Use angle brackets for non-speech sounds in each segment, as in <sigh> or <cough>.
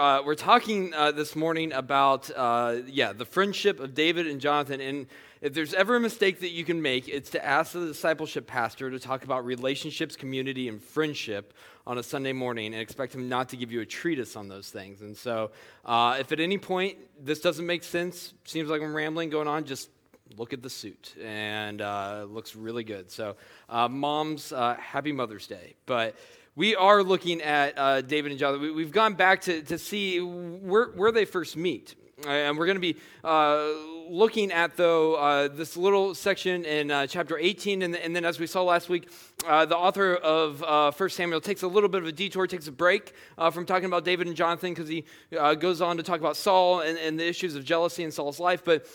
Uh, we're talking uh, this morning about, uh, yeah, the friendship of David and Jonathan. And if there's ever a mistake that you can make, it's to ask the discipleship pastor to talk about relationships, community, and friendship on a Sunday morning and expect him not to give you a treatise on those things. And so, uh, if at any point this doesn't make sense, seems like I'm rambling going on, just look at the suit and uh, looks really good. So, uh, moms, happy Mother's Day. But we are looking at uh, David and Jonathan. We, have gone back to, to see where, where they first meet. And we're going to be uh, looking at, though, uh, this little section in uh, chapter 18. And, and, then, as we saw last week, uh, the author of uh, 1 Samuel takes a little bit of a detour, takes a break uh, from talking about David and Jonathan because he uh, goes on to talk about Saul and, and, the issues of jealousy in Saul's life. But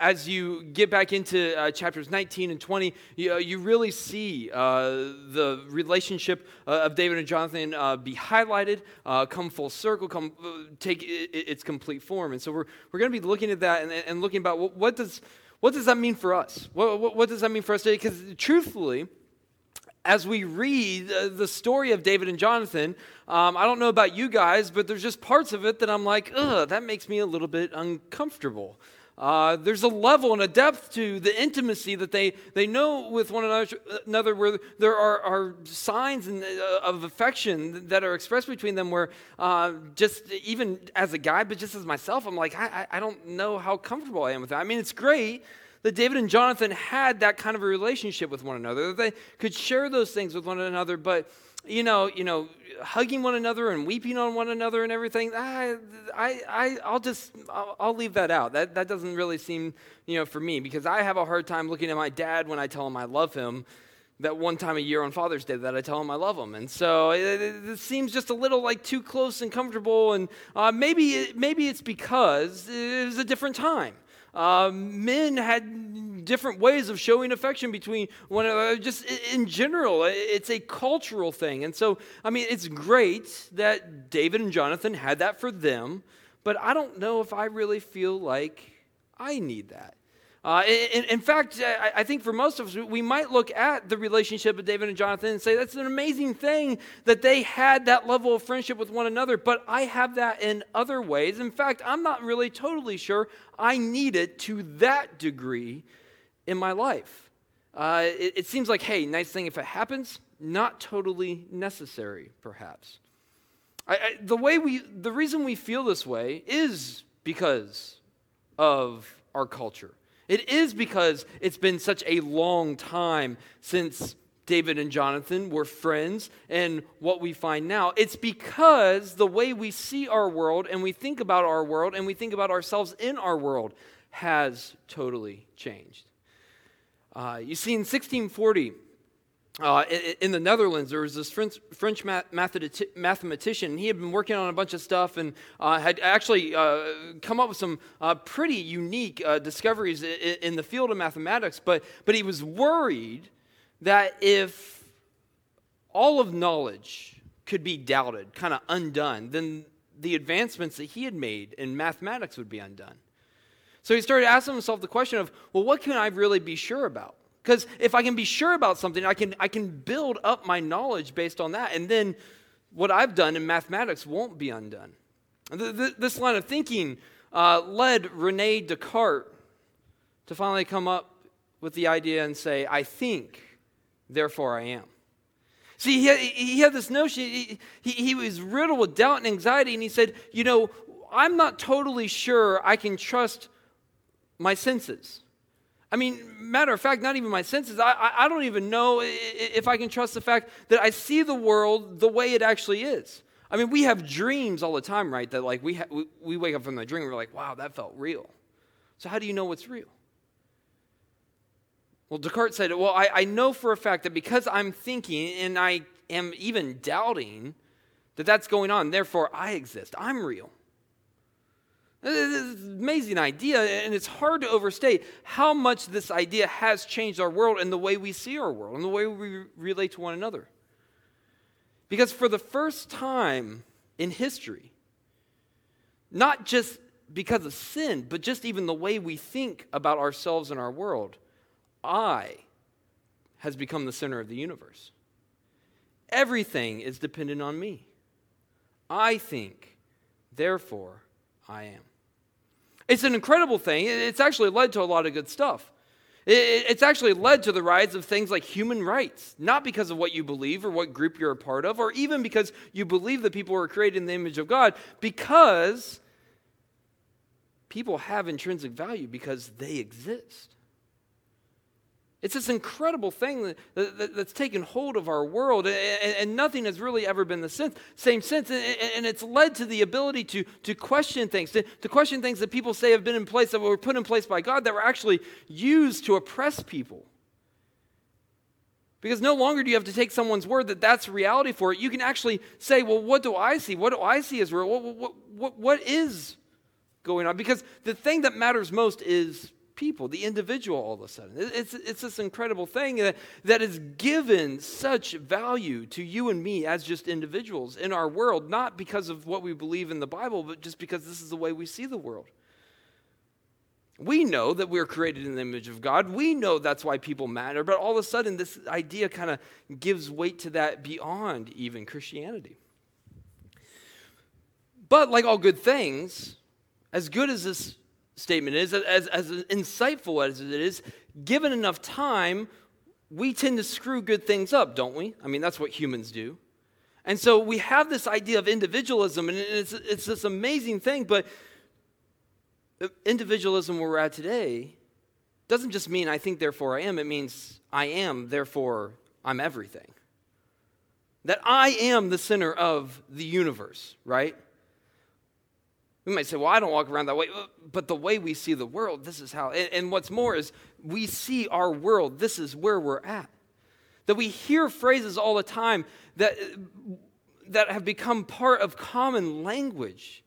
as you get back into chapters 19 and 20, you, you really see the relationship of David and Jonathan be highlighted, come full circle, come take its complete form. And so we're, we're going to be looking at that and, and looking about what, what, does, what does that mean for us? What, what, what does that mean for us today? Because truthfully, as we read the story of David and Jonathan, um, I don't know about you guys, but there's just parts of it that I'm like, ugh, that makes me a little bit uncomfortable. Uh, there's a level and a depth to the intimacy that they, they know with one another where there are, are signs and, uh, of affection that are expressed between them where uh, just even as a guy, but just as myself, I'm like, I, I don't know how comfortable I am with that. I mean, it's great that David and Jonathan had that kind of a relationship with one another, that they could share those things with one another, but you know, you know, hugging one another and weeping on one another and everything, I, I'll just, I'll, I'll, leave that out. That, that doesn't really seem, you know, for me because I have a hard time looking at my dad when I tell him I love him. That one time a year on Father's Day that I tell him I love him, and so it, it, it seems just a little like too close and comfortable. And uh, maybe, maybe it's because it was a different time. Uh, men had different ways of showing affection between one another. Just in general, it's a cultural thing. And so, I mean, it's great that David and Jonathan had that for them, but I don't know if I really feel like I need that. Uh, in, in, fact, I, I, think for most of us, we might look at the relationship of David and Jonathan and say that's an amazing thing that they had that level of friendship with one another, but I have that in other ways. In fact, I'm not really totally sure I need it to that degree in my life. Uh, it, it seems like, hey, nice thing if it happens, not totally necessary, perhaps. I, I, the way we, the reason we feel this way is because of our culture. It is because it's been such a long time since David and Jonathan were friends and what we find now. It's because the way we see our world and we think about our world and we think about ourselves in our world has totally changed. Uh, you see, in 1640, uh, in the Netherlands, there was this French, French mathematician. He had been working on a bunch of stuff and uh, had actually uh, come up with some uh, pretty unique uh, discoveries in, the field of mathematics. But, but he was worried that if all of knowledge could be doubted, kind of undone, then the advancements that he had made in mathematics would be undone. So he started asking himself the question of, well, what can I really be sure about? Because if I can be sure about something, I can, I can build up my knowledge based on that. And then what I've done in mathematics won't be undone. This line of thinking uh, led Rene Descartes to finally come up with the idea and say, I think, therefore I am. See, he had, he had this notion, he, he, he was riddled with doubt and anxiety, and he said, You know, I'm not totally sure I can trust my senses. I mean, matter of fact, not even my senses. I, I, don't even know if I can trust the fact that I see the world the way it actually is. I mean, we have dreams all the time, right? That like we, ha- we, we wake up from the dream and we're like, wow, that felt real. So how do you know what's real? Well, Descartes said, well, I, I know for a fact that because I'm thinking and I am even doubting that that's going on, therefore I exist. I'm real. It's an amazing idea, and it's hard to overstate how much this idea has changed our world and the way we see our world and the way we relate to one another. Because for the first time in history, not just because of sin, but just even the way we think about ourselves and our world, I has become the center of the universe. Everything is dependent on me. I think therefore I am. It's an incredible thing. It's actually led to a lot of good stuff. It's actually led to the rise of things like human rights, not because of what you believe or what group you're a part of, or even because you believe that people were created in the image of God, because people have intrinsic value because they exist. It's this incredible thing that, that, that's taken hold of our world, and, and, nothing has really ever been the sense, same sense. And, and, it's led to the ability to, to question things, to, to question things that people say have been in place, that were put in place by God, that were actually used to oppress people. Because no longer do you have to take someone's word that that's reality for it. You can actually say, well, what do I see? What do I see as real? What, what, what, what is going on? Because the thing that matters most is people, the individual, all of a sudden. It's, it's this incredible thing that, that is given such value to you and me as just individuals in our world, not because of what we believe in the Bible, but just because this is the way we see the world. We know that we're created in the image of God. We know that's why people matter, but all of a sudden, this idea kind of gives weight to that beyond even Christianity. But like all good things, as good as this statement is, as, as insightful as it is, given enough time, we tend to screw good things up, don't we? I mean, that's what humans do. And so we have this idea of individualism, and it's, it's this amazing thing, but individualism where we're at today doesn't just mean I think, therefore I am. It means I am, therefore I'm everything. That I am the center of the universe, right? We might say, well, I don't walk around that way. Uh, but the way we see the world, this is how. And, what's more is we see our world, this is where we're at. That we hear phrases all the time that, uh, that have become part of common language.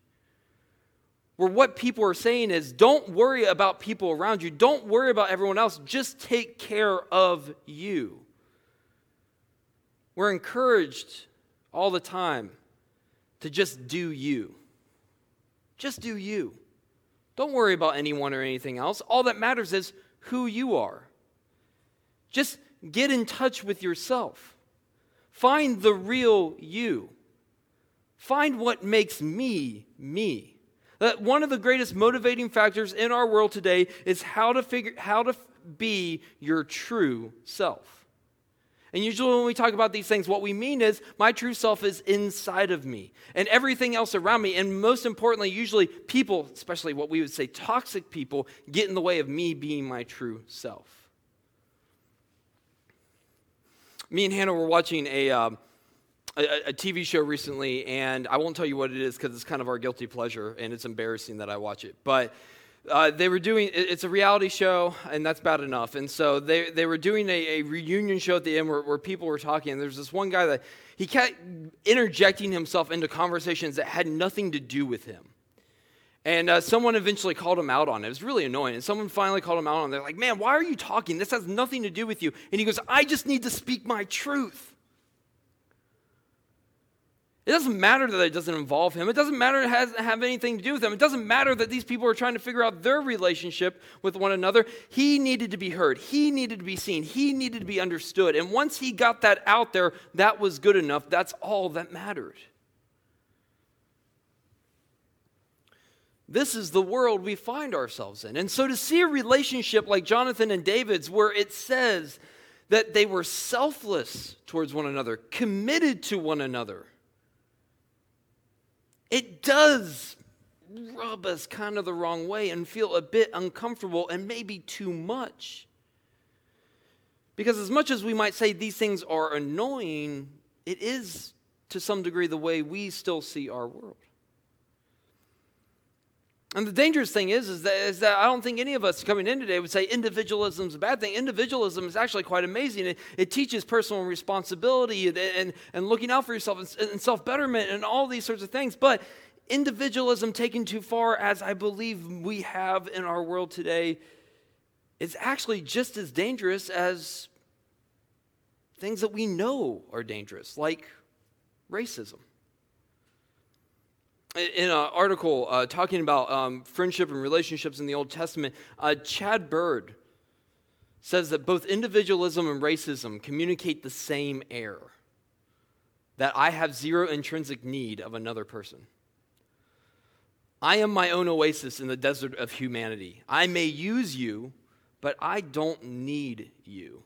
Where what people are saying is, don't worry about people around you, don't worry about everyone else, just take care of you. We're encouraged all the time to just do you. Just do you. Don't worry about anyone or anything else. All that matters is who you are. Just get in touch with yourself. Find the real you. Find what makes me me. That one of the greatest motivating factors in our world today is how to figure how to be your true self. And usually, when we talk about these things, what we mean is my true self is inside of me and everything else around me. And most importantly, usually people, especially what we would say toxic people, get in the way of me being my true self. Me and Hannah were watching a, uh, a, a, TV show recently, and I won't tell you what it is because it's kind of our guilty pleasure, and it's embarrassing that I watch it. But uh, they were doing it's a reality show and that's bad enough and so they, they were doing a, a reunion show at the end where, where, people were talking and there's this one guy that he kept interjecting himself into conversations that had nothing to do with him and uh, someone eventually called him out on it. It was really annoying. And someone finally called him out on it. They're like, man, why are you talking? This has nothing to do with you. And he goes, I just need to speak my truth. It doesn't matter that it doesn't involve him. It doesn't matter it has have anything to do with him. It doesn't matter that these people are trying to figure out their relationship with one another. He needed to be heard. He needed to be seen. He needed to be understood. And once he got that out there, that was good enough. That's all that mattered. This is the world we find ourselves in. And so to see a relationship like Jonathan and David's, where it says that they were selfless towards one another, committed to one another, it does rub us kind of the wrong way and feel a bit uncomfortable and maybe too much. Because as much as we might say these things are annoying, it is to some degree the way we still see our world. And the dangerous thing is, is that, is that I don't think any of us coming in today would say individualism is a bad thing. Individualism is actually quite amazing. It, it teaches personal responsibility and, and, and, looking out for yourself and, and self betterment and all these sorts of things. But individualism taken too far, as I believe we have in our world today, is actually just as dangerous as things that we know are dangerous, like racism in an article uh, talking about um, friendship and relationships in the Old Testament, uh, Chad Bird says that both individualism and racism communicate the same error that I have zero intrinsic need of another person. I am my own oasis in the desert of humanity. I may use you, but I don't need you.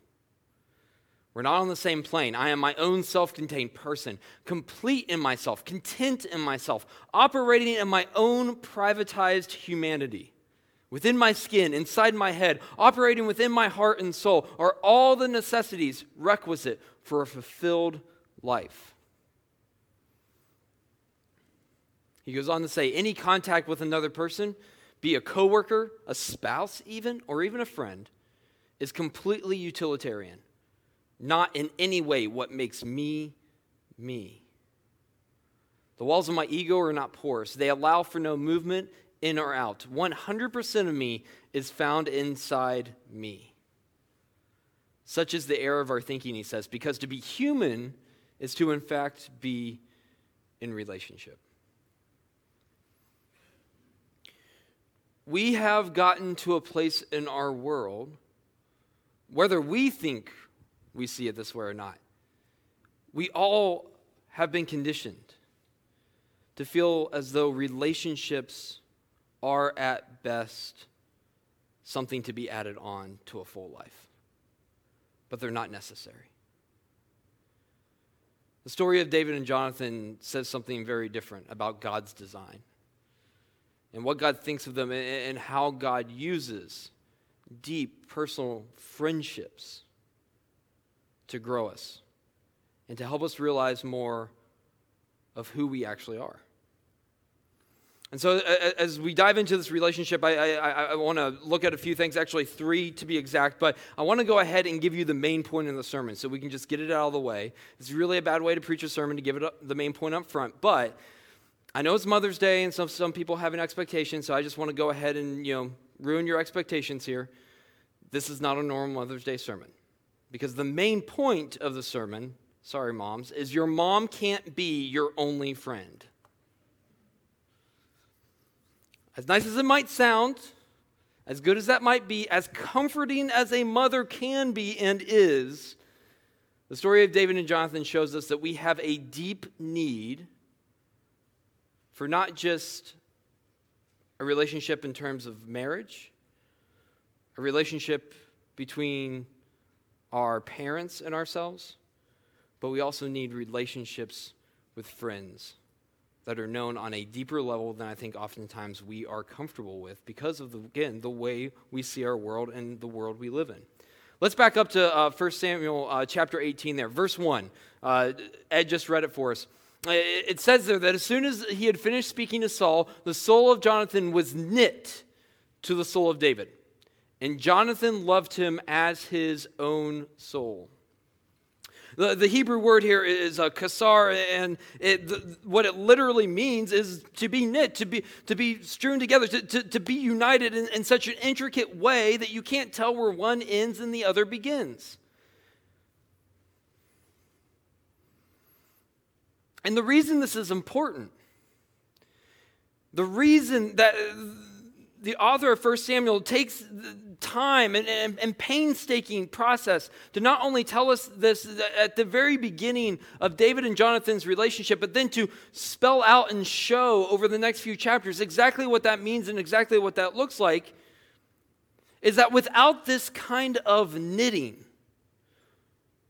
We're not on the same plane. I am my own self contained person, complete in myself, content in myself, operating in my own privatized humanity. Within my skin, inside my head, operating within my heart and soul are all the necessities requisite for a fulfilled life. He goes on to say any contact with another person, be a coworker, a spouse even, or even a friend, is completely utilitarian not in any way what makes me me. The walls of my ego are not porous, they allow for no movement in or out. 100% of me is found inside me. Such is the error of our thinking, he says, because to be human is to, in fact, be in relationship. We have gotten to a place in our world, whether we think we see it this way or not. We all have been conditioned to feel as though relationships are at best something to be added on to a full life, but they're not necessary. The story of David and Jonathan says something very different about God's design and what God thinks of them and how God uses deep personal friendships to grow us and to help us realize more of who we actually are. And so, as we dive into this relationship, I, I, I want to look at a few things, actually, three to be exact, but I want to go ahead and give you the main point in the sermon so we can just get it out of the way. It's really a bad way to preach a sermon to give it up, the main point up front, but I know it's Mother's Day and some, some people have an expectation, so I just want to go ahead and, you know, ruin your expectations here. This is not a normal Mother's Day sermon. Because the main point of the sermon, sorry, moms, is your mom can't be your only friend. As nice as it might sound, as good as that might be, as comforting as a mother can be and is, the story of David and Jonathan shows us that we have a deep need for not just a relationship in terms of marriage, a relationship between our parents and ourselves, but we also need relationships with friends that are known on a deeper level than I think oftentimes we are comfortable with because of, the, again, the way we see our world and the world we live in. Let's back up to uh, 1 Samuel uh, chapter 18 there, verse 1. Uh, Ed just read it for us. It says there that as soon as he had finished speaking to Saul, the soul of Jonathan was knit to the soul of David. And Jonathan loved him as his own soul. The, the Hebrew word here is a kasar, and it, the, what it literally means is to be knit, to be, to be strewn together, to, to, to be united in, in such an intricate way that you can't tell where one ends and the other begins. And the reason this is important, the reason that the author of 1 Samuel takes time and, and, and, painstaking process to not only tell us this at the very beginning of David and Jonathan's relationship, but then to spell out and show over the next few chapters exactly what that means and exactly what that looks like, is that without this kind of knitting,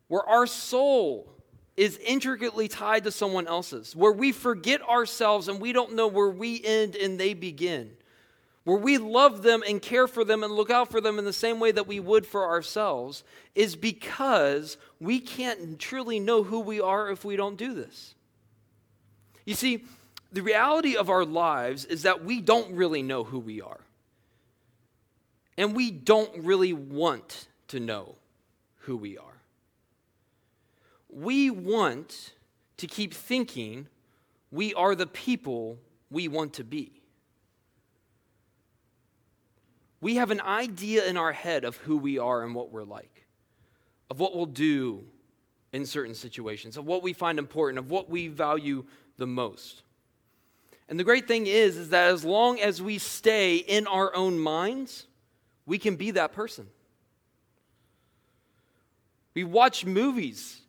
where our soul is intricately tied to someone else's, where we forget ourselves and we don't know where we end and they begin where we love them and care for them and look out for them in the same way that we would for ourselves, is because we can't truly know who we are if we don't do this. You see, the reality of our lives is that we don't really know who we are. And we don't really want to know who we are. We want to keep thinking we are the people we want to be we have an idea in our head of who we are and what we're like, of what we'll do in certain situations, of what we find important, of what we value the most. And the great thing is, is that as long as we stay in our own minds, we can be that person. We watch movies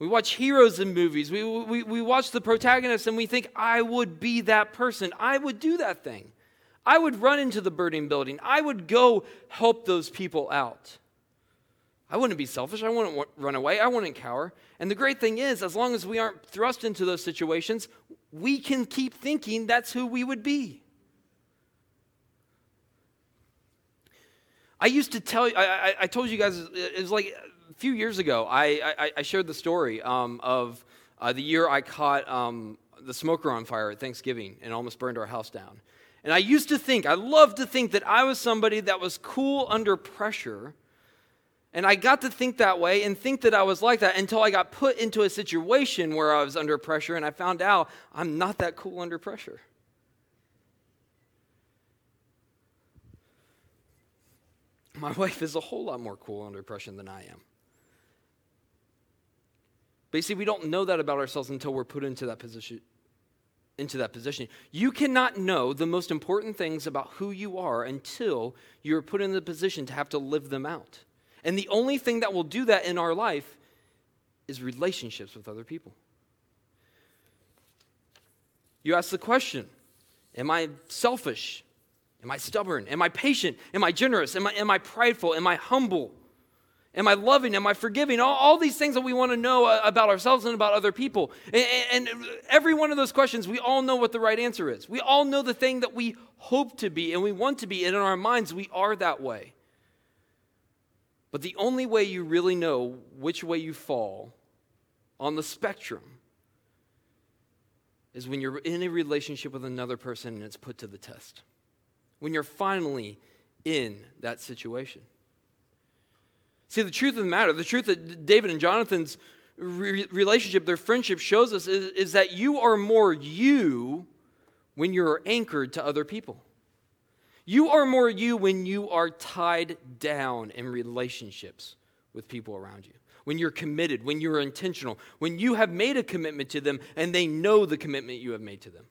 We watch heroes in movies. We, we, we watch the protagonists and we think, I would be that person. I would do that thing. I would run into the burning building. I would go help those people out. I wouldn't be selfish. I wouldn't run away. I wouldn't cower. And the great thing is, as long as we aren't thrust into those situations, we can keep thinking that's who we would be. I used to tell you, I, I, I told you guys, it was like a few years ago, I, I, I shared the story um, of uh, the year I caught um, the smoker on fire at Thanksgiving and almost burned our house down. And I used to think, I loved to think that I was somebody that was cool under pressure. And I got to think that way and think that I was like that until I got put into a situation where I was under pressure and I found out I'm not that cool under pressure. My <laughs> wife is a whole lot more cool under pressure than I am. But you see, we don't know that about ourselves until we're put into that position. Into that position. You cannot know the most important things about who you are until you're put in the position to have to live them out. And the only thing that will do that in our life is relationships with other people. You ask the question Am I selfish? Am I stubborn? Am I patient? Am I generous? Am I, am I prideful? Am I humble? Am I loving? Am I forgiving? All, all these things that we want to know uh, about ourselves and about other people. And, and every one of those questions, we all know what the right answer is. We all know the thing that we hope to be and we want to be. And in our minds, we are that way. But the only way you really know which way you fall on the spectrum is when you're in a relationship with another person and it's put to the test. When you're finally in that situation. See, the truth of the matter, the truth that David and Jonathan's re- relationship, their friendship shows us is, is that you are more you when you're anchored to other people. You are more you when you are tied down in relationships with people around you. When you're committed, when you're intentional, when you have made a commitment to them and they know the commitment you have made to them.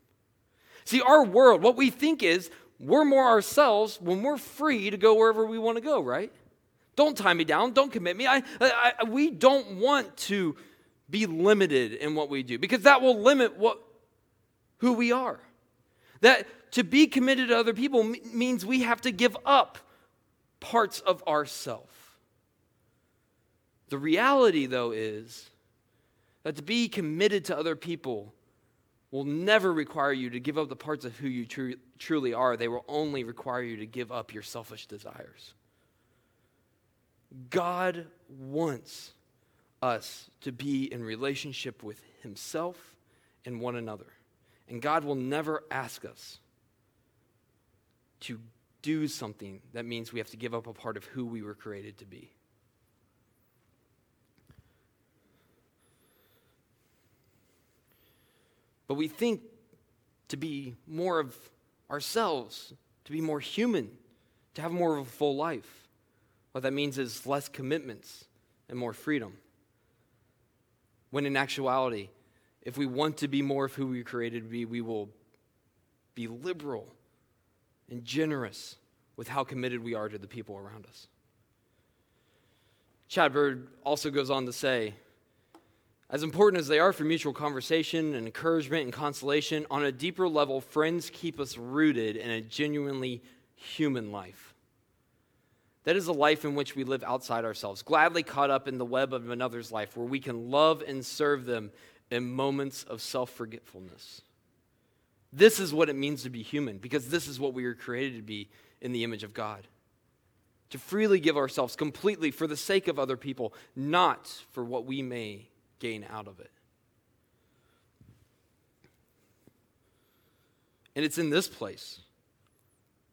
See, our world, what we think is we're more ourselves when we're free to go wherever we want to go, right? Don't tie me down. Don't commit me. I, I, we don't want to be limited in what we do because that will limit what, who we are. That to be committed to other people means we have to give up parts of ourself. The reality, though, is that to be committed to other people will never require you to give up the parts of who you tru- truly are. They will only require you to give up your selfish desires. God wants us to be in relationship with Himself and one another. And God will never ask us to do something that means we have to give up a part of who we were created to be. But we think to be more of ourselves, to be more human, to have more of a full life. What that means is less commitments and more freedom. When in actuality, if we want to be more of who we created to be, we will be liberal and generous with how committed we are to the people around us. Chad Bird also goes on to say, as important as they are for mutual conversation and encouragement and consolation, on a deeper level, friends keep us rooted in a genuinely human life. That is a life in which we live outside ourselves, gladly caught up in the web of another's life, where we can love and serve them in moments of self forgetfulness. This is what it means to be human, because this is what we are created to be in the image of God. To freely give ourselves completely for the sake of other people, not for what we may gain out of it. And it's in this place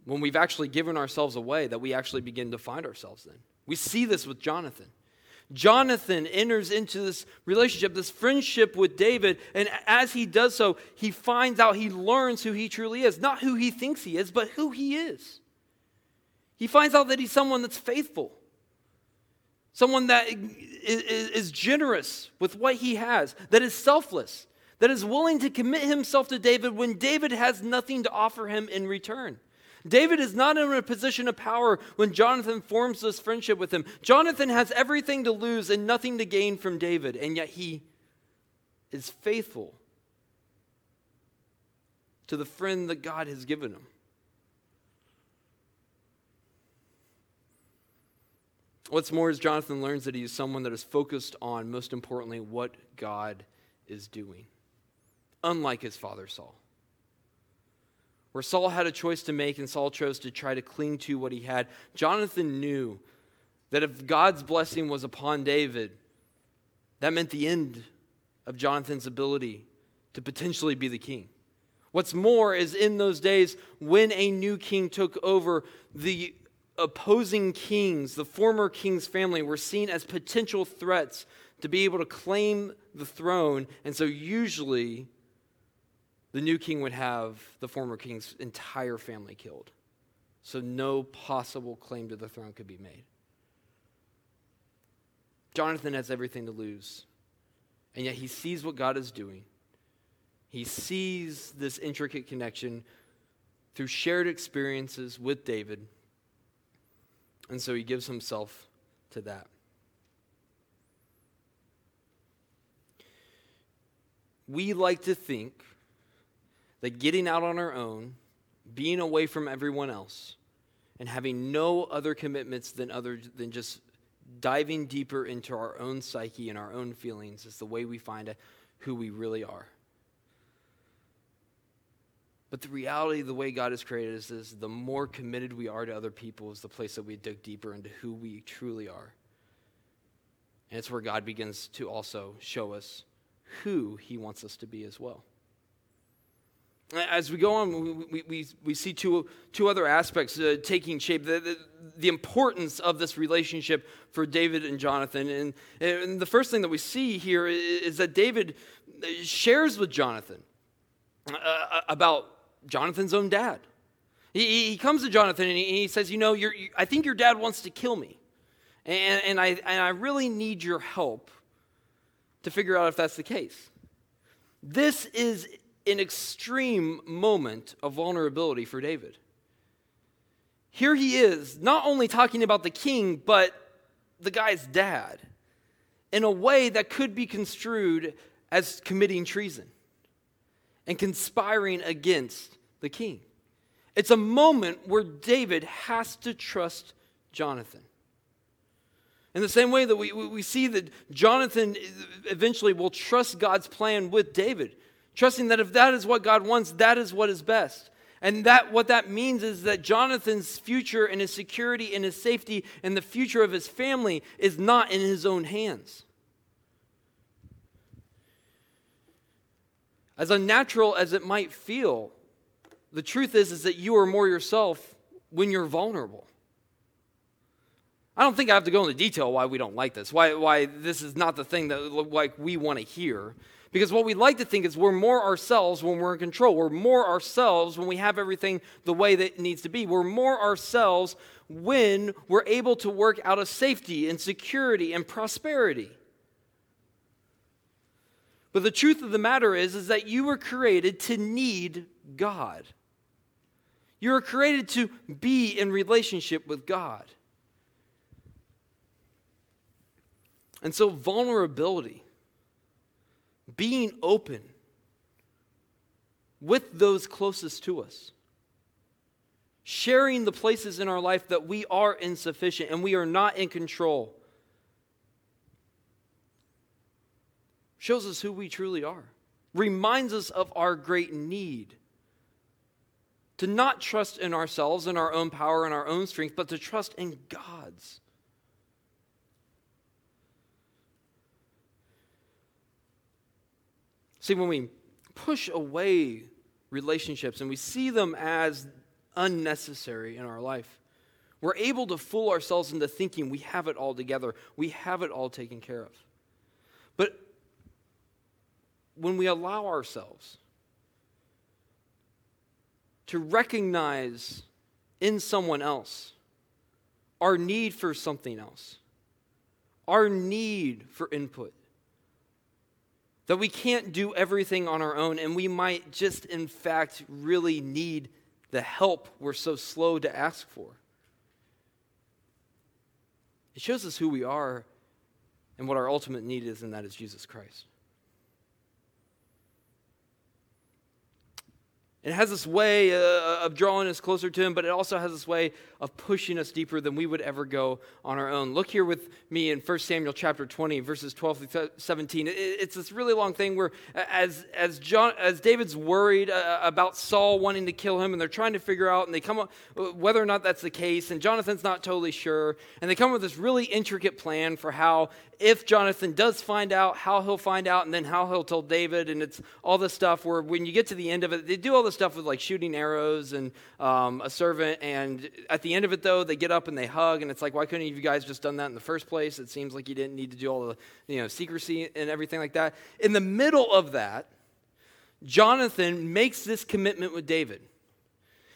when we've actually given ourselves away that we actually begin to find ourselves then. We see this with Jonathan. Jonathan enters into this relationship, this friendship with David, and as he does so, he finds out, he learns who he truly is. Not who he thinks he is, but who he is. He finds out that he's someone that's faithful, someone that is generous with what he has, that is selfless, that is willing to commit himself to David when David has nothing to offer him in return. David is not in a position of power when Jonathan forms this friendship with him. Jonathan has everything to lose and nothing to gain from David, and yet he is faithful to the friend that God has given him. What's more is Jonathan learns that he is someone that is focused on, most importantly, what God is doing, unlike his father Saul. Where Saul had a choice to make and Saul chose to try to cling to what he had, Jonathan knew that if God's blessing was upon David, that meant the end of Jonathan's ability to potentially be the king. What's more is in those days when a new king took over, the opposing kings, the former king's family, were seen as potential threats to be able to claim the throne. And so usually the new king would have the former king's entire family killed. So no possible claim to the throne could be made. Jonathan has everything to lose. And yet he sees what God is doing. He sees this intricate connection through shared experiences with David. And so he gives himself to that. We like to think that getting out on our own, being away from everyone else, and having no other commitments than other than just diving deeper into our own psyche and our own feelings is the way we find who we really are. But the reality, the way God has created us, is the more committed we are to other people, is the place that we dig deeper into who we truly are. And it's where God begins to also show us who He wants us to be as well. As we go on, we, we, we see two, two other aspects uh, taking shape the, the, the, importance of this relationship for David and Jonathan. And, and the first thing that we see here is that David shares with Jonathan uh, uh, about Jonathan's own dad. He, he comes to Jonathan and he, he says, You know, you, I think your dad wants to kill me. And, and, I, and I really need your help to figure out if that's the case. This is an extreme moment of vulnerability for David. Here he is, not only talking about the king, but the guy's dad in a way that could be construed as committing treason and conspiring against the king. It's a moment where David has to trust Jonathan. In the same way that we, we see that Jonathan eventually will trust God's plan with David trusting that if that is what God wants, that is what is best. And that what that means is that Jonathan's future and his security and his safety and the future of his family is not in his own hands. As unnatural as it might feel, the truth is, is that you are more yourself when you're vulnerable. I don't think I have to go into detail why we don't like this, why, why this is not the thing that like we want to hear. Because what we like to think is we're more ourselves when we're in control. We're more ourselves when we have everything the way that it needs to be. We're more ourselves when we're able to work out of safety and security and prosperity. But the truth of the matter is, is that you were created to need God. You were created to be in relationship with God. And so, vulnerability being open with those closest to us, sharing the places in our life that we are insufficient and we are not in control, shows us who we truly are, reminds us of our great need. To not trust in ourselves and our own power and our own strength, but to trust in God's. See, when we push away relationships and we see them as unnecessary in our life, we're able to fool ourselves into thinking we have it all together, we have it all taken care of. But when we allow ourselves to recognize in someone else our need for something else, our need for input, that we can't do everything on our own, and we might just, in fact, really need the help we're so slow to ask for. It shows us who we are and what our ultimate need is, and that is Jesus Christ. It has this way uh, of drawing us closer to Him, but it also has this way of pushing us deeper than we would ever go on our own. Look here with me in 1 Samuel chapter 20, verses 12 through 17. It's this really long thing where, as, as, John, as David's worried uh, about Saul wanting to kill him, and they're trying to figure out, and they come up whether or not that's the case, and Jonathan's not totally sure, and they come up with this really intricate plan for how if Jonathan does find out, how he'll find out, and then how he'll tell David. And it's all this stuff where when you get to the end of it, they do all this stuff with like shooting arrows and um, a servant. And at the end of it, though, they get up and they hug. And it's like, why couldn't you guys just done that in the first place? It seems like you didn't need to do all the you know, secrecy and everything like that. In the middle of that, Jonathan makes this commitment with David.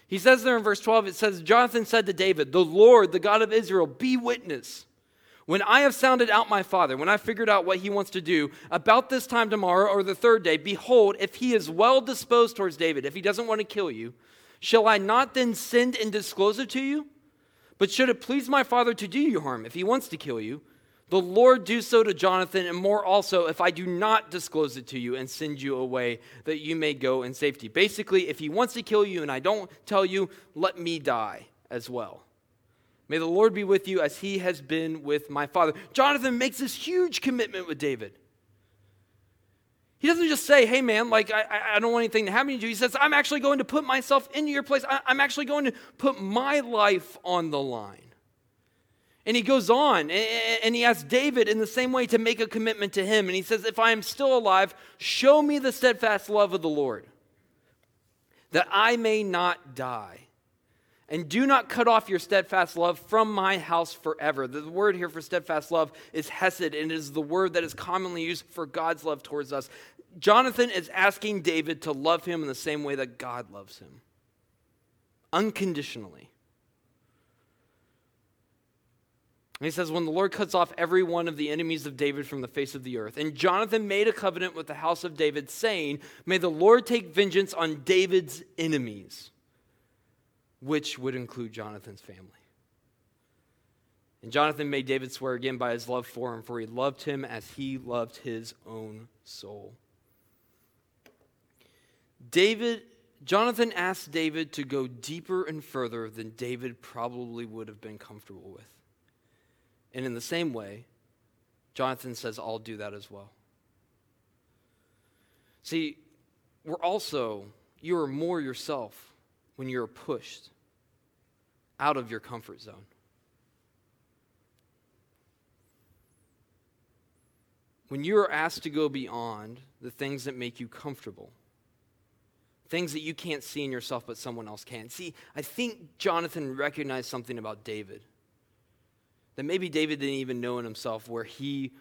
He says there in verse 12, it says, Jonathan said to David, The Lord, the God of Israel, be witness when I have sounded out my father, when I figured out what he wants to do, about this time tomorrow or the third day, behold, if he is well disposed towards David, if he doesn't want to kill you, shall I not then send and disclose it to you? But should it please my father to do you harm, if he wants to kill you, the Lord do so to Jonathan, and more also, if I do not disclose it to you and send you away, that you may go in safety. Basically, if he wants to kill you and I don't tell you, let me die as well. May the Lord be with you as he has been with my father. Jonathan makes this huge commitment with David. He doesn't just say, hey man, like I, I don't want anything to happen to you. He says, I'm actually going to put myself into your place. I, I'm actually going to put my life on the line. And he goes on and he asks David in the same way to make a commitment to him. And he says, If I am still alive, show me the steadfast love of the Lord, that I may not die. And do not cut off your steadfast love from my house forever. The word here for steadfast love is hesed, and it is the word that is commonly used for God's love towards us. Jonathan is asking David to love him in the same way that God loves him unconditionally. And he says, When the Lord cuts off every one of the enemies of David from the face of the earth. And Jonathan made a covenant with the house of David, saying, May the Lord take vengeance on David's enemies which would include Jonathan's family. And Jonathan made David swear again by his love for him, for he loved him as he loved his own soul. David, Jonathan asked David to go deeper and further than David probably would have been comfortable with. And in the same way, Jonathan says, I'll do that as well. See, we're also, you are more yourself when you're pushed out of your comfort zone. When you are asked to go beyond the things that make you comfortable, things that you can't see in yourself but someone else can. See, I think Jonathan recognized something about David that maybe David didn't even know in himself where he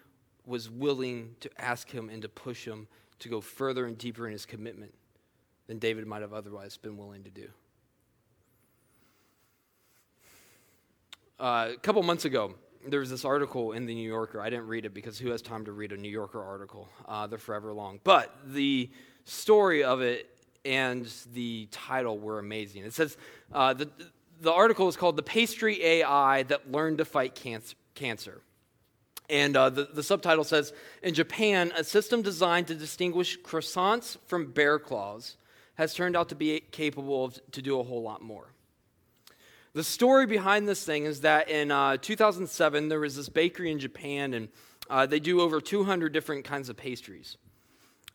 was willing to ask him and to push him to go further and deeper in his commitment than David might have otherwise been willing to do. Uh, a couple months ago, there was this article in the New Yorker. I didn't read it because who has time to read a New Yorker article? Uh, they're forever long. But the story of it and the title were amazing. It says uh, the, the article is called The Pastry AI That Learned to Fight Cancer. And uh, the, the subtitle says In Japan, a system designed to distinguish croissants from bear claws has turned out to be capable of, to do a whole lot more. The story behind this thing is that in uh, 2007, there was this bakery in Japan, and uh, they do over 200 different kinds of pastries.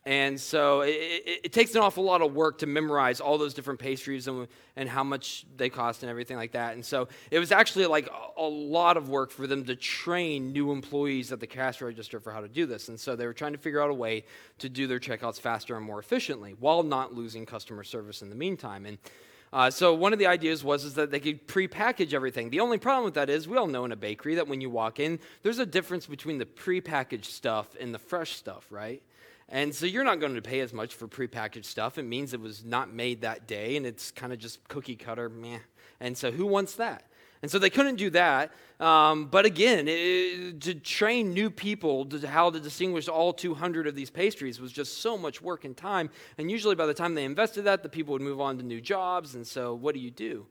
And so it, it, it, takes an awful lot of work to memorize all those different pastries and, and how much they cost and everything like that. And so it was actually like a, a lot of work for them to train new employees at the cash register for how to do this. And so they were trying to figure out a way to do their checkouts faster and more efficiently while not losing customer service in the meantime. And uh, so one of the ideas was is that they could pre-package everything. The only problem with that is we all know in a bakery that when you walk in, there's a difference between the pre-packaged stuff and the fresh stuff, right? And so you're not going to pay as much for prepackaged stuff. It means it was not made that day and it's kind of just cookie cutter, meh. And so who wants that? And so they couldn't do that. Um, but again, it, to train new people to how to distinguish all 200 of these pastries was just so much work and time. And usually by the time they invested that, the people would move on to new jobs. And so what do you do?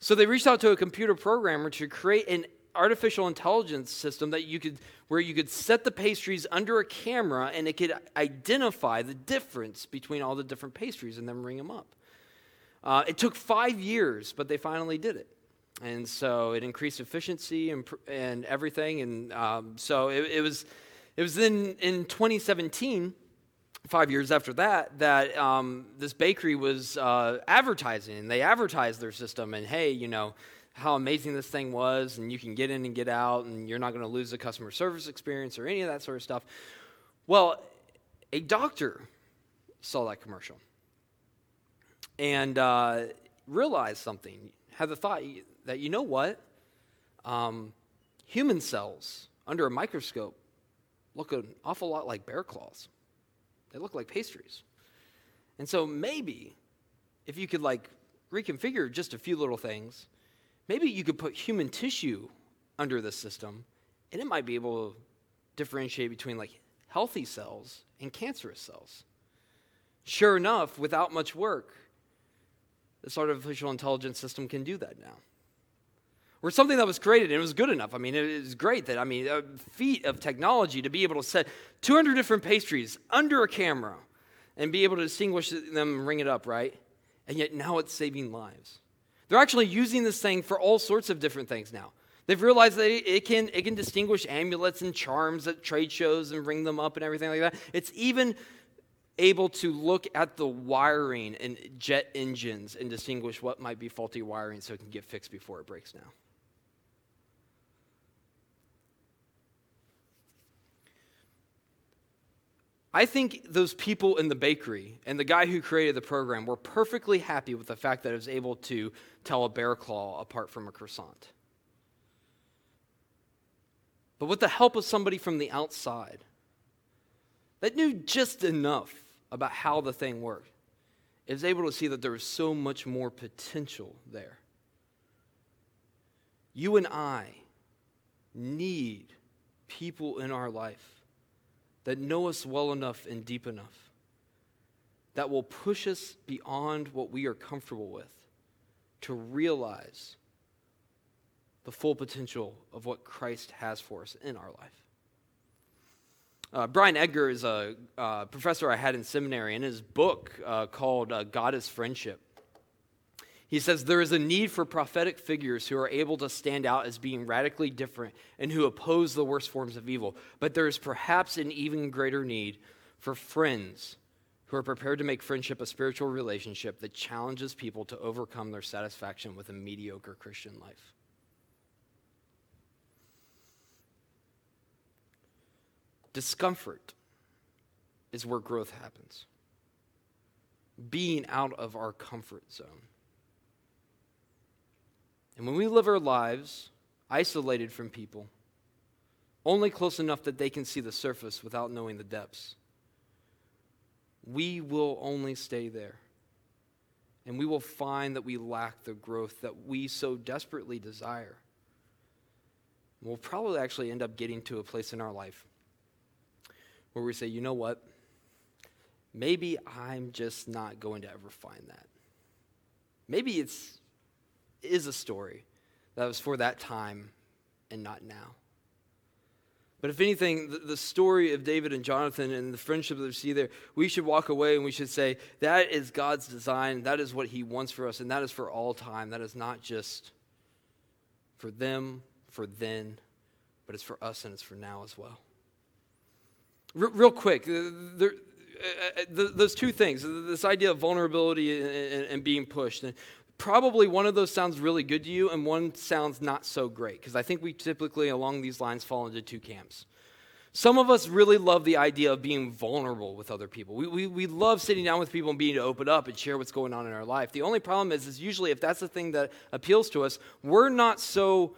So they reached out to a computer programmer to create an artificial intelligence system that you could where you could set the pastries under a camera and it could identify the difference between all the different pastries and then ring them up Uh, it took five years, but they finally did it. And so it increased efficiency and, and everything. And um, so it, it, was, it was then in 2017, five years after that, that um, this bakery was uh, advertising. And they advertised their system and, hey, you know, how amazing this thing was, and you can get in and get out, and you're not going to lose the customer service experience or any of that sort of stuff. Well, a doctor saw that commercial and uh, realized something, had the thought that, you know what? Um, human cells under a microscope look an awful lot like bear claws. They look like pastries. And so maybe if you could like reconfigure just a few little things, maybe you could put human tissue under the system and it might be able to differentiate between like healthy cells and cancerous cells. Sure enough, without much work, this artificial intelligence system can do that now. Or something that was created and it was good enough. I mean, it is great that, I mean, a feat of technology to be able to set 200 different pastries under a camera and be able to distinguish them and ring it up, right? And yet now it's saving lives. They're actually using this thing for all sorts of different things now. They've realized that it can, it can distinguish amulets and charms at trade shows and ring them up and everything like that. It's even able to look at the wiring in jet engines and distinguish what might be faulty wiring so it can get fixed before it breaks down. I think those people in the bakery and the guy who created the program were perfectly happy with the fact that it was able to tell a bear claw apart from a croissant. But with the help of somebody from the outside that knew just enough about how the thing worked, it was able to see that there was so much more potential there. You and I need people in our life that know us well enough and deep enough that will push us beyond what we are comfortable with to realize the full potential of what Christ has for us in our life. Uh, Brian Edgar is a uh, professor I had in seminary. In his book uh, called uh, God is Friendship, he says there is a need for prophetic figures who are able to stand out as being radically different and who oppose the worst forms of evil. But there is perhaps an even greater need for friends who are prepared to make friendship a spiritual relationship that challenges people to overcome their satisfaction with a mediocre Christian life. Discomfort is where growth happens. Being out of our comfort zone. And when we live our lives isolated from people, only close enough that they can see the surface without knowing the depths, we will only stay there. And we will find that we lack the growth that we so desperately desire. We'll probably actually end up getting to a place in our life where we say, you know what? Maybe I'm just not going to ever find that. Maybe it's is a story that was for that time and not now. But if anything, the, story of David and Jonathan and the friendship that we see there, we should walk away and we should say, that is God's design. That is what He wants for us, and that is for all time. That is not just for them, for then, but it's for us and it's for now as well. Real quick, there, uh, uh those two things this idea of vulnerability and, and, and being pushed probably one of those sounds really good to you and one sounds not so great because I think we typically along these lines fall into two camps. Some of us really love the idea of being vulnerable with other people. We, we, we love sitting down with people and being to open up and share what's going on in our life. The only problem is, is usually if that's the thing that appeals to us, we're not so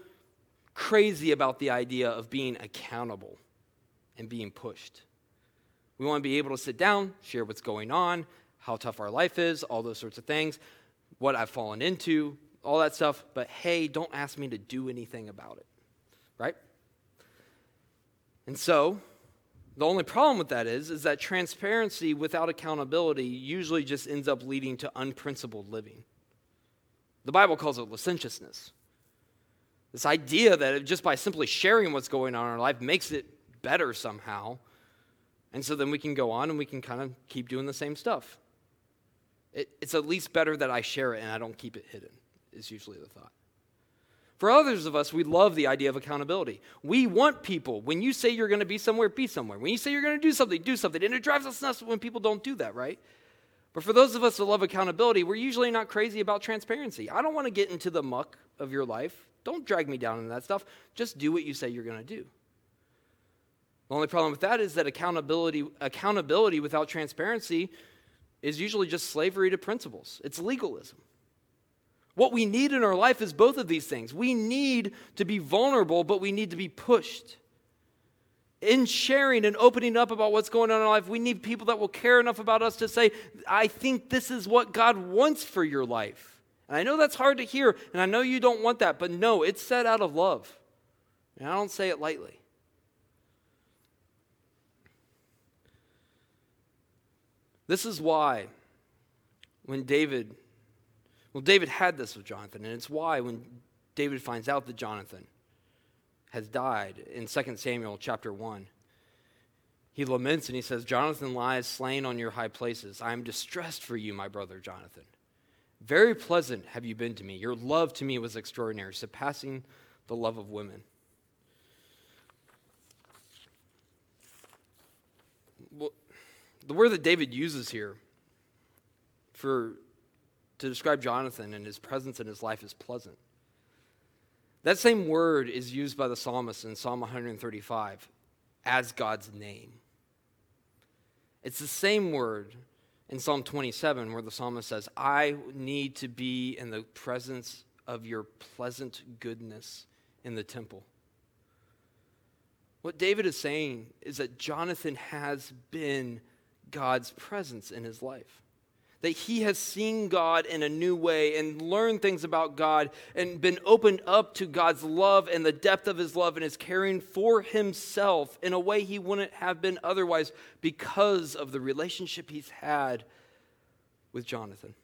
crazy about the idea of being accountable and being pushed. We want to be able to sit down, share what's going on, how tough our life is, all those sorts of things what I've fallen into, all that stuff, but hey, don't ask me to do anything about it, right? And so, the only problem with that is, is that transparency without accountability usually just ends up leading to unprincipled living. The Bible calls it licentiousness. This idea that just by simply sharing what's going on in our life makes it better somehow. And so then we can go on and we can kind of keep doing the same stuff. It, it's at least better that I share it and I don't keep it hidden, is usually the thought. For others of us, we love the idea of accountability. We want people, when you say you're going to be somewhere, be somewhere. When you say you're going to do something, do something. And it drives us nuts when people don't do that, right? But for those of us that love accountability, we're usually not crazy about transparency. I don't want to get into the muck of your life. Don't drag me down into that stuff. Just do what you say you're going to do. The only problem with that is that accountability, accountability without transparency is usually just slavery to principles. It's legalism. What we need in our life is both of these things. We need to be vulnerable, but we need to be pushed. In sharing and opening up about what's going on in our life, we need people that will care enough about us to say, I think this is what God wants for your life. And I know that's hard to hear, and I know you don't want that, but no, it's said out of love. And I don't say it lightly. This is why when David, well, David had this with Jonathan, and it's why when David finds out that Jonathan has died in 2 Samuel chapter 1, he laments and he says, Jonathan lies slain on your high places. I am distressed for you, my brother Jonathan. Very pleasant have you been to me. Your love to me was extraordinary, surpassing the love of women. The word that David uses here for to describe Jonathan and his presence in his life is pleasant. That same word is used by the psalmist in Psalm 135 as God's name. It's the same word in Psalm 27 where the psalmist says, I need to be in the presence of your pleasant goodness in the temple. What David is saying is that Jonathan has been God's presence in his life. That he has seen God in a new way and learned things about God and been opened up to God's love and the depth of his love and is caring for himself in a way he wouldn't have been otherwise because of the relationship he's had with Jonathan.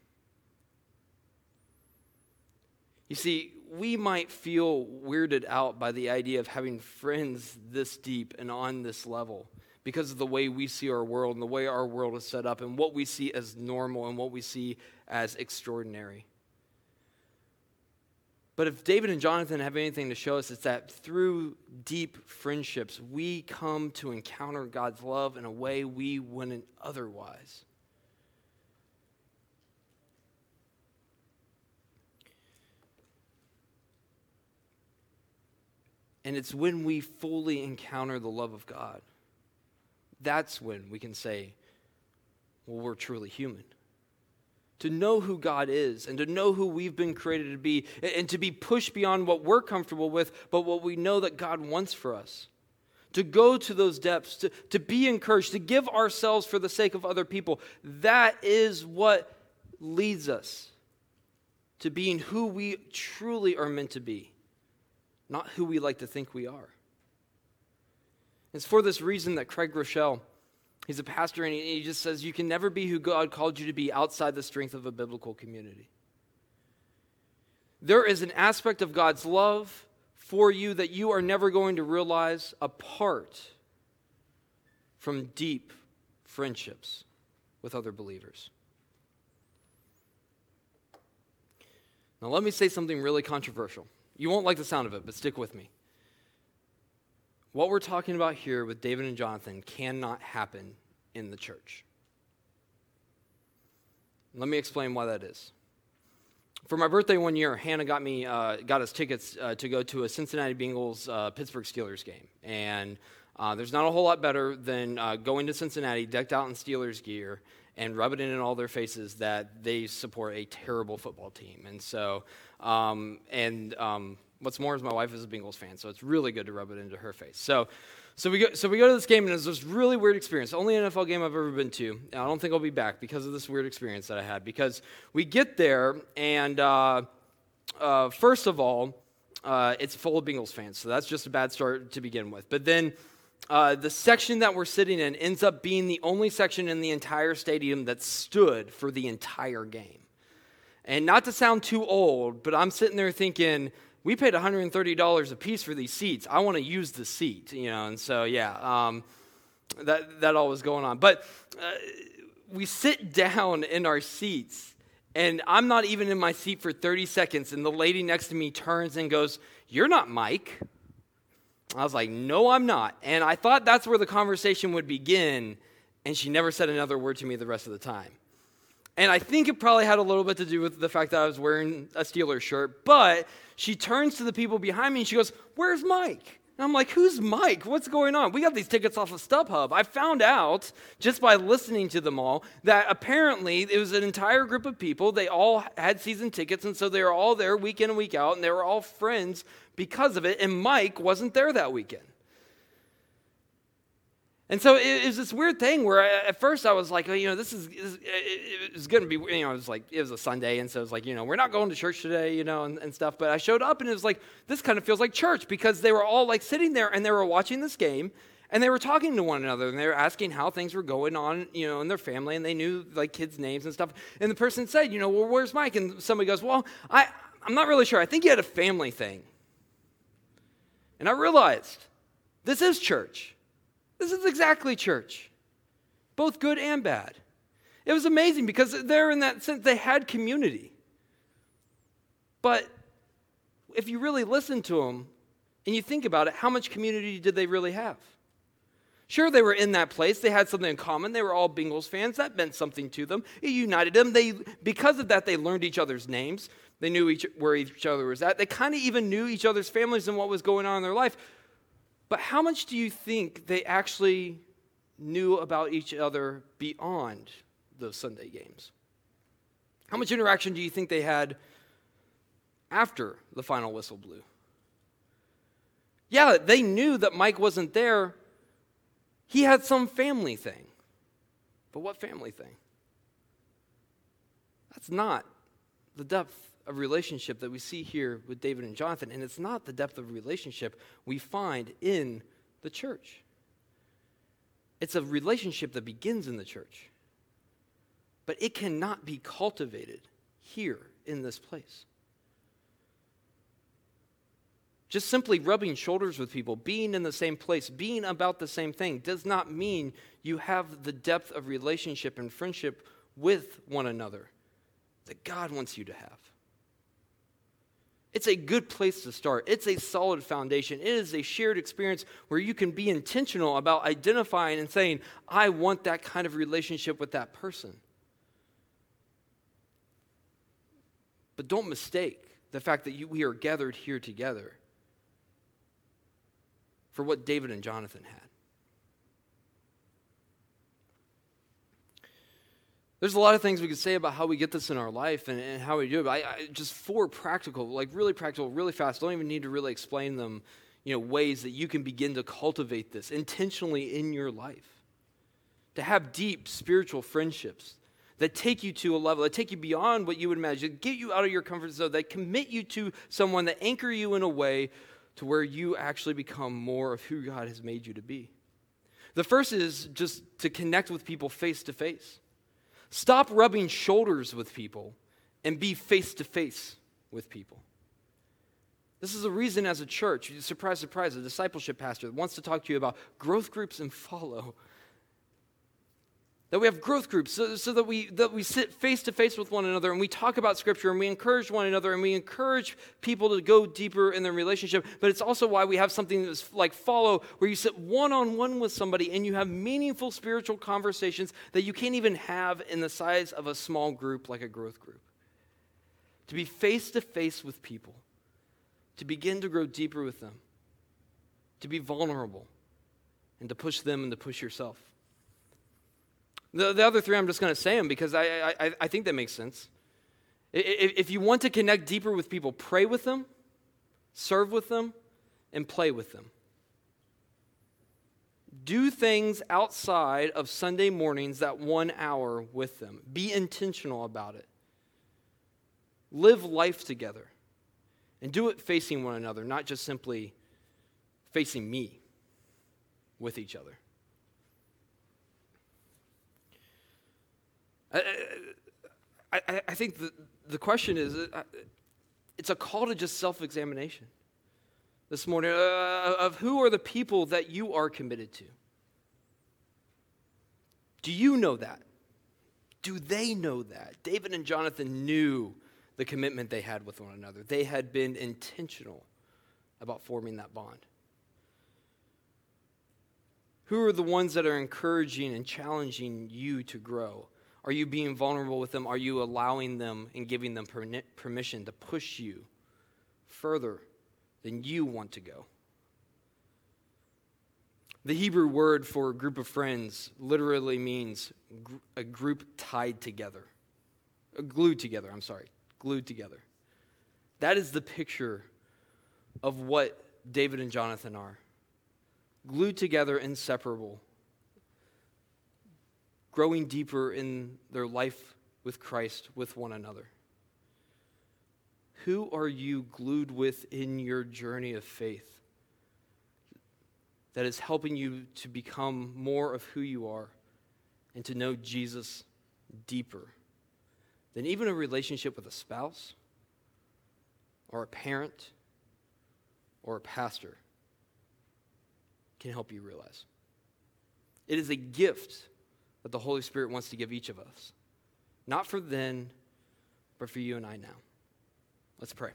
You see, we might feel weirded out by the idea of having friends this deep and on this level because of the way we see our world and the way our world is set up and what we see as normal and what we see as extraordinary. But if David and Jonathan have anything to show us, it's that through deep friendships, we come to encounter God's love in a way we wouldn't otherwise. And it's when we fully encounter the love of God that's when we can say, well, we're truly human. To know who God is and to know who we've been created to be and to be pushed beyond what we're comfortable with, but what we know that God wants for us. To go to those depths, to, to be encouraged, to give ourselves for the sake of other people. That is what leads us to being who we truly are meant to be, not who we like to think we are. It's for this reason that Craig Groeschel, he's a pastor, and he just says, You can never be who God called you to be outside the strength of a biblical community. There is an aspect of God's love for you that you are never going to realize apart from deep friendships with other believers. Now, let me say something really controversial. You won't like the sound of it, but stick with me. What we're talking about here with David and Jonathan cannot happen in the church. Let me explain why that is. For my birthday one year, Hannah got me uh, got us tickets uh, to go to a Cincinnati Bengals uh, Pittsburgh Steelers game, and uh, there's not a whole lot better than uh, going to Cincinnati decked out in Steelers gear and rubbing it in all their faces that they support a terrible football team. And so, um, and um, What's more is my wife is a Bengals fan, so it's really good to rub it into her face. So, so we go, so we go to this game, and it's this really weird experience. Only NFL game I've ever been to. And I don't think I'll be back because of this weird experience that I had. Because we get there, and uh, uh, first of all, uh, it's full of Bengals fans, so that's just a bad start to begin with. But then uh, the section that we're sitting in ends up being the only section in the entire stadium that stood for the entire game. And not to sound too old, but I'm sitting there thinking, we paid $130 a piece for these seats. I want to use the seat, you know, and so yeah, um, that that all was going on. But uh, we sit down in our seats, and I'm not even in my seat for 30 seconds, and the lady next to me turns and goes, You're not Mike. I was like, No, I'm not. And I thought that's where the conversation would begin, and she never said another word to me the rest of the time. And I think it probably had a little bit to do with the fact that I was wearing a Steelers shirt, but she turns to the people behind me and she goes, Where's Mike? And I'm like, Who's Mike? What's going on? We got these tickets off of StubHub. I found out just by listening to them all that apparently it was an entire group of people. They all had season tickets, and so they were all there week in and week out, and they were all friends because of it. And Mike wasn't there that weekend. And so it, was this weird thing where I, at first I was like, oh, you know, this is, this, it, was going to be, you know, it was like, it was a Sunday. And so it was like, you know, we're not going to church today, you know, and, and stuff. But I showed up and it was like, this kind of feels like church because they were all like sitting there and they were watching this game and they were talking to one another and they were asking how things were going on, you know, in their family and they knew like kids' names and stuff. And the person said, you know, well, where's Mike? And somebody goes, well, I, I'm not really sure. I think he had a family thing. And I realized this is church. This is exactly church, both good and bad. It was amazing because they're in that sense, they had community. But if you really listen to them and you think about it, how much community did they really have? Sure, they were in that place. They had something in common. They were all Bengals fans. That meant something to them. It united them. They, because of that, they learned each other's names. They knew each, where each other was at. They kind of even knew each other's families and what was going on in their life. But how much do you think they actually knew about each other beyond those Sunday games? How much interaction do you think they had after the final whistle blew? Yeah, they knew that Mike wasn't there. He had some family thing. But what family thing? That's not the depth of relationship that we see here with David and Jonathan, and it's not the depth of relationship we find in the church. It's a relationship that begins in the church, but it cannot be cultivated here in this place. Just simply rubbing shoulders with people, being in the same place, being about the same thing, does not mean you have the depth of relationship and friendship with one another that God wants you to have. It's a good place to start. It's a solid foundation. It is a shared experience where you can be intentional about identifying and saying, I want that kind of relationship with that person. But don't mistake the fact that you, we are gathered here together for what David and Jonathan had. There's a lot of things we could say about how we get this in our life and, and how we do it. I, I, just four practical, like really practical, really fast. Don't even need to really explain them. You know, ways that you can begin to cultivate this intentionally in your life. To have deep spiritual friendships that take you to a level, that take you beyond what you would imagine, that get you out of your comfort zone, that commit you to someone, that anchor you in a way to where you actually become more of who God has made you to be. The first is just to connect with people face to face. Stop rubbing shoulders with people and be face to face with people. This is a reason as a church, surprise, surprise, a discipleship pastor wants to talk to you about growth groups and follow. That we have growth groups so, so, that, we, that we sit face to face with one another and we talk about Scripture and we encourage one another and we encourage people to go deeper in their relationship. But it's also why we have something that's like follow, where you sit one on one with somebody and you have meaningful spiritual conversations that you can't even have in the size of a small group like a growth group. To be face to face with people, to begin to grow deeper with them, to be vulnerable, and to push them and to push yourself. The, the other three, I'm just going to say them because I, I, I think that makes sense. If, if you want to connect deeper with people, pray with them, serve with them, and play with them. Do things outside of Sunday mornings that one hour with them. Be intentional about it. Live life together. And do it facing one another, not just simply facing me with each other. I, I, I think the, the question is uh, it's a call to just self examination this morning uh, of who are the people that you are committed to. Do you know that? Do they know that? David and Jonathan knew the commitment they had with one another. They had been intentional about forming that bond. Who are the ones that are encouraging and challenging you to grow? Are you being vulnerable with them? Are you allowing them and giving them permission to push you further than you want to go? The Hebrew word for group of friends literally means a group tied together, uh, glued together, I'm sorry, glued together. That is the picture of what David and Jonathan are glued together, inseparable, growing deeper in their life with Christ, with one another. Who are you glued with in your journey of faith that is helping you to become more of who you are and to know Jesus deeper than even a relationship with a spouse or a parent or a pastor can help you realize? It is a gift that the Holy Spirit wants to give each of us. Not for then, but for you and I now. Let's pray.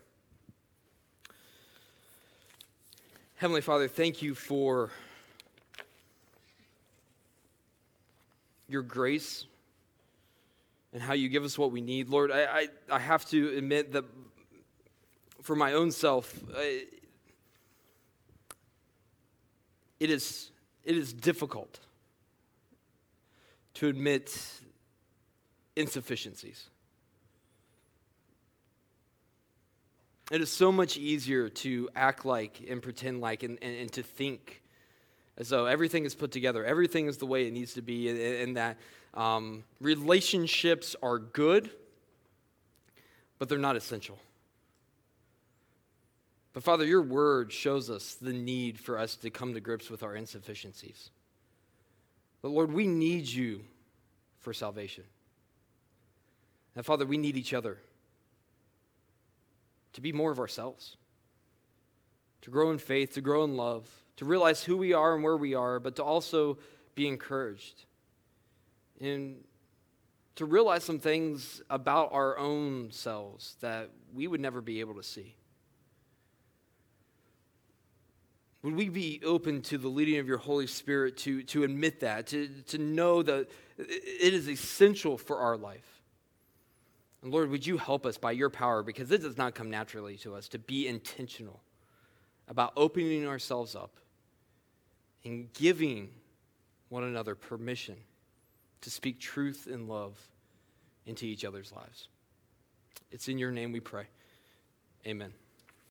Heavenly Father, thank you for your grace and how you give us what we need. Lord, I, I, I have to admit that for my own self, I, it, is, it is difficult to admit insufficiencies. It is so much easier to act like and pretend like and, and, and, to think as though everything is put together, everything is the way it needs to be, and, and that um, relationships are good, but they're not essential. But Father, your word shows us the need for us to come to grips with our insufficiencies. But Lord, we need you for salvation. And Father, we need each other to be more of ourselves, to grow in faith, to grow in love, to realize who we are and where we are, but to also be encouraged and to realize some things about our own selves that we would never be able to see. Would we be open to the leading of your Holy Spirit to, to admit that, to, to know that it is essential for our life? And Lord, would you help us by your power, because it does not come naturally to us, to be intentional about opening ourselves up and giving one another permission to speak truth and love into each other's lives. It's in your name we pray. Amen.